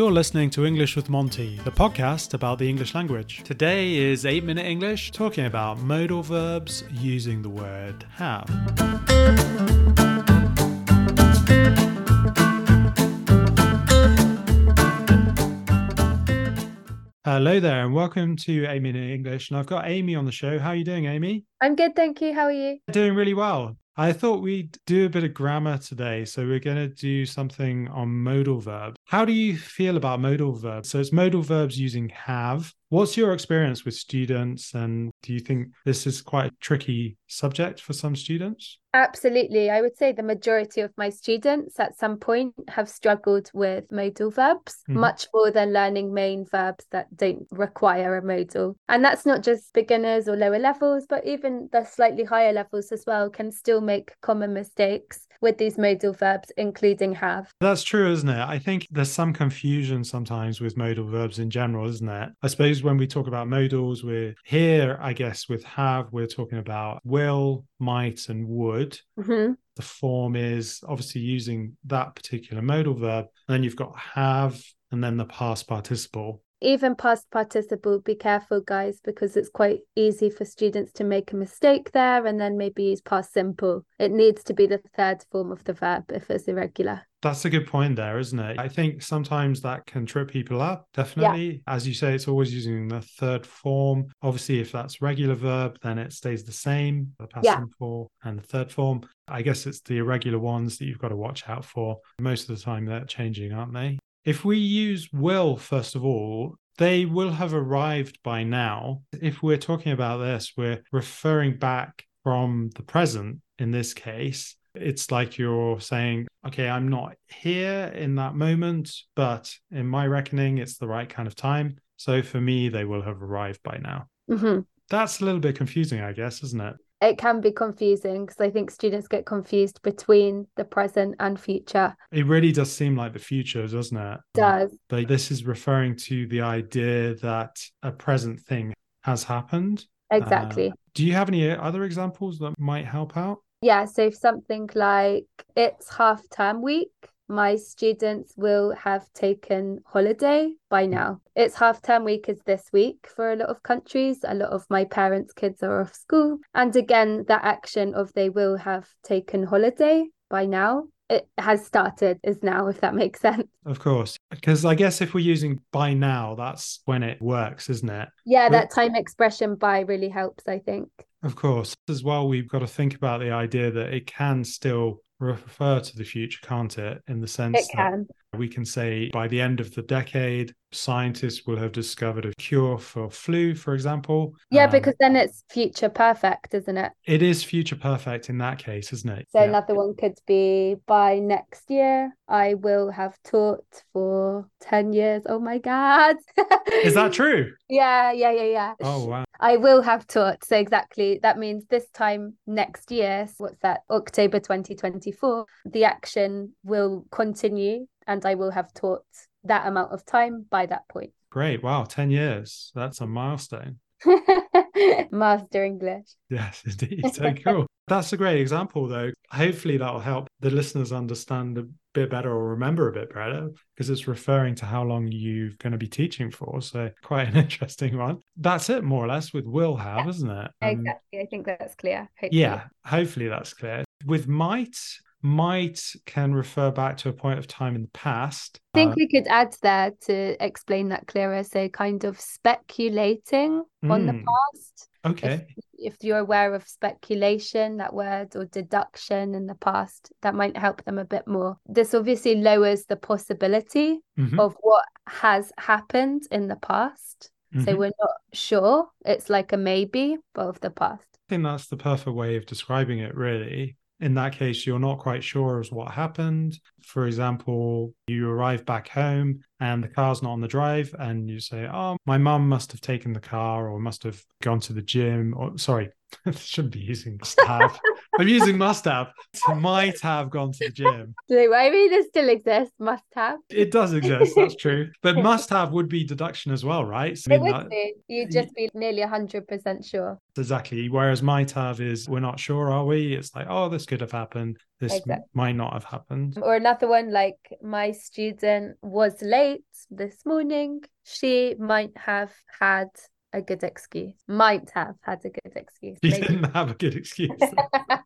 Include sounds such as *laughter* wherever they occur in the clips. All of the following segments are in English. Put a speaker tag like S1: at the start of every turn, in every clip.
S1: You're listening to English with Monty, the podcast about the English language. Today is 8 Minute English, talking about modal verbs using the word have. Hello there, and welcome to 8 Minute English. And I've got Amy on the show. How are you doing, Amy?
S2: I'm good, thank you. How are you?
S1: Doing really well. I thought we'd do a bit of grammar today. So we're going to do something on modal verbs. How do you feel about modal verbs? So it's modal verbs using have. What's your experience with students? And do you think this is quite a tricky subject for some students?
S2: Absolutely. I would say the majority of my students at some point have struggled with modal verbs mm-hmm. much more than learning main verbs that don't require a modal. And that's not just beginners or lower levels, but even the slightly higher levels as well can still make common mistakes with these modal verbs, including have.
S1: That's true, isn't it? I think there's some confusion sometimes with modal verbs in general, isn't it? I suppose when we talk about modals, we're here, I guess, with have, we're talking about will, might, and would. Mm-hmm. The form is obviously using that particular modal verb. And then you've got have and then the past participle
S2: even past participle be careful guys because it's quite easy for students to make a mistake there and then maybe use past simple. It needs to be the third form of the verb if it's irregular.
S1: That's a good point there isn't it? I think sometimes that can trip people up definitely. Yeah. as you say it's always using the third form. Obviously if that's regular verb then it stays the same the past yeah. simple and the third form. I guess it's the irregular ones that you've got to watch out for. Most of the time they're changing aren't they if we use will, first of all, they will have arrived by now. If we're talking about this, we're referring back from the present in this case. It's like you're saying, okay, I'm not here in that moment, but in my reckoning, it's the right kind of time. So for me, they will have arrived by now. Mm-hmm. That's a little bit confusing, I guess, isn't it?
S2: It can be confusing because I think students get confused between the present and future.
S1: It really does seem like the future, doesn't it?
S2: Does.
S1: But this is referring to the idea that a present thing has happened.
S2: Exactly. Uh,
S1: do you have any other examples that might help out?
S2: Yeah, so if something like it's half term week my students will have taken holiday by hmm. now. It's half term week is this week for a lot of countries. A lot of my parents' kids are off school. And again, that action of they will have taken holiday by now it has started is now if that makes *laughs* sense
S1: of course because i guess if we're using by now that's when it works isn't it
S2: yeah that time expression by really helps i think
S1: of course as well we've got to think about the idea that it can still refer to the future, can't it? In the sense
S2: it can.
S1: that we can say by the end of the decade, scientists will have discovered a cure for flu, for example.
S2: Yeah, um, because then it's future perfect, isn't it?
S1: It is future perfect in that case, isn't it?
S2: So yeah. another one could be by next year, I will have taught for 10 years. Oh my God. *laughs*
S1: is that true?
S2: Yeah, yeah, yeah, yeah.
S1: Oh, wow.
S2: I will have taught. So exactly, that means this time next year, what's that, October 2024, the action will continue and I will have taught that amount of time by that point.
S1: Great. Wow. 10 years. That's a milestone. *laughs*
S2: Master English.
S1: Yes, *laughs* indeed. So *laughs* cool. That's a great example, though. Hopefully, that will help the listeners understand a bit better or remember a bit better because it's referring to how long you're going to be teaching for. So, quite an interesting one. That's it, more or less, with will have, yeah, isn't it?
S2: Um, exactly. I think that's clear. Hopefully.
S1: Yeah, hopefully that's clear. With might, might can refer back to a point of time in the past.
S2: I think uh, we could add there to explain that clearer. So, kind of speculating mm, on the hmm. past.
S1: Okay.
S2: If, if, you're aware of speculation, that word, or deduction in the past, that might help them a bit more. This obviously lowers the possibility mm-hmm. of what has happened in the past. Mm-hmm. So, we're not sure. It's like a maybe, but of the past.
S1: I think that's the perfect way of describing it, really in that case, you're not quite sure as what happened. For example, you arrive back home and the car's not on the drive, and you say, Oh, my mum must have taken the car or must have gone to the gym, or sorry, *laughs* shouldn't be using must have. I'm using must have. Might have gone to the gym.
S2: So I mean, it still exists. Must have.
S1: It does exist. That's true. *laughs* But must have would be deduction as well, right?
S2: So it would that, be. You'd just be nearly hundred percent sure.
S1: Exactly. Whereas might have is we're not sure, are we? It's like, oh, this could have happened. This exactly. might not have happened.
S2: Or another one like my student was late this morning. She might have had a good excuse. Might have had a good excuse.
S1: She maybe. didn't have a good excuse.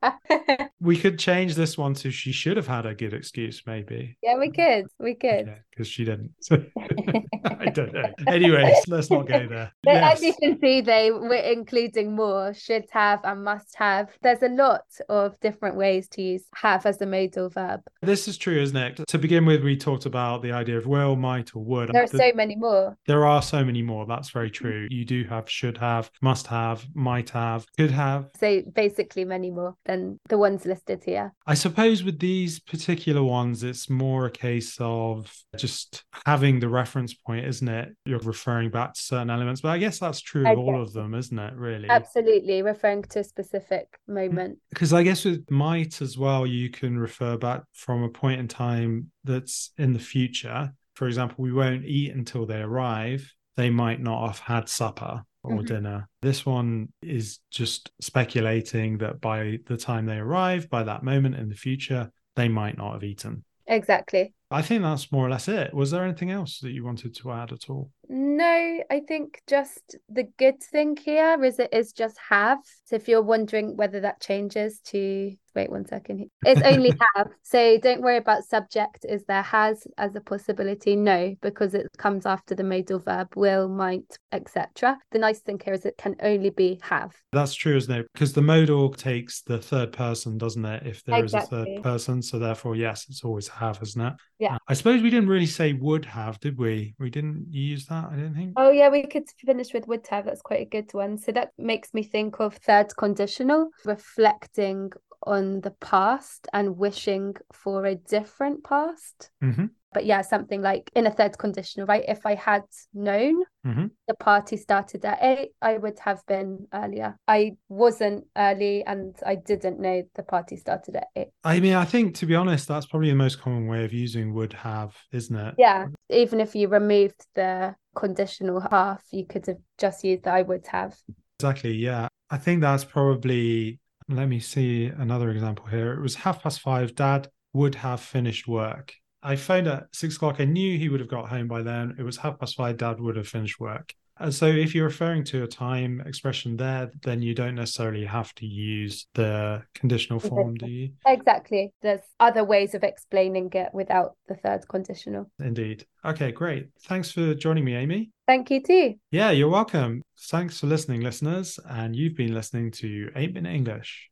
S1: *laughs* we could change this one to she should have had a good excuse, maybe.
S2: Yeah, we could. We could.
S1: Because she didn't. *laughs* I don't know. Anyways, *laughs* let's not go there.
S2: Yes. As you can see, they were including more should have and must have. There's a lot of different ways to use have as a modal verb.
S1: This is true, isn't it? To begin with, we talked about the idea of will, might, or would.
S2: There are so many more.
S1: There are so many more. That's very mm. true. You do have, should have, must have, might have, could have.
S2: So basically, many more than the ones listed here.
S1: I suppose with these particular ones, it's more a case of just having the reference point, isn't it? You're referring back to certain elements, but I guess that's true of all of them, isn't it? Really?
S2: Absolutely, referring to a specific moment.
S1: Because I guess with might as well, you can refer back from a point in time that's in the future. For example, we won't eat until they arrive. They might not have had supper or mm-hmm. dinner. This one is just speculating that by the time they arrive, by that moment in the future, they might not have eaten.
S2: Exactly.
S1: I think that's more or less it. Was there anything else that you wanted to add at all?
S2: No, I think just the good thing here is it is just have. So if you're wondering whether that changes to wait one second. It's only *laughs* have. So don't worry about subject. Is there has as a possibility? No, because it comes after the modal verb will, might, etc. The nice thing here is it can only be have.
S1: That's true, isn't it? Because the modal takes the third person, doesn't it? If there exactly. is a third person. So therefore, yes, it's always have, isn't it?
S2: Yeah.
S1: I suppose we didn't really say would have, did we? We didn't use that, I don't think.
S2: Oh yeah, we could finish with would have. That's quite a good one. So that makes me think of third conditional, reflecting on the past and wishing for a different past.
S1: Mm-hmm.
S2: But yeah, something like in a third conditional, right? If I had known
S1: mm-hmm.
S2: the party started at eight, I would have been earlier. I wasn't early and I didn't know the party started at eight.
S1: I mean, I think to be honest, that's probably the most common way of using would have, isn't it?
S2: Yeah. Even if you removed the conditional half, you could have just used the I would have.
S1: Exactly. Yeah. I think that's probably let me see another example here. It was half past five. Dad would have finished work. I phoned at six o'clock. I knew he would have got home by then. It was half past five. Dad would have finished work. And so if you're referring to a time expression there, then you don't necessarily have to use the conditional form, do you?
S2: Exactly. There's other ways of explaining it without the third conditional.
S1: Indeed. Okay, great. Thanks for joining me, Amy.
S2: Thank you too.
S1: Yeah, you're welcome. Thanks for listening, listeners. And you've been listening to 8 Minute English.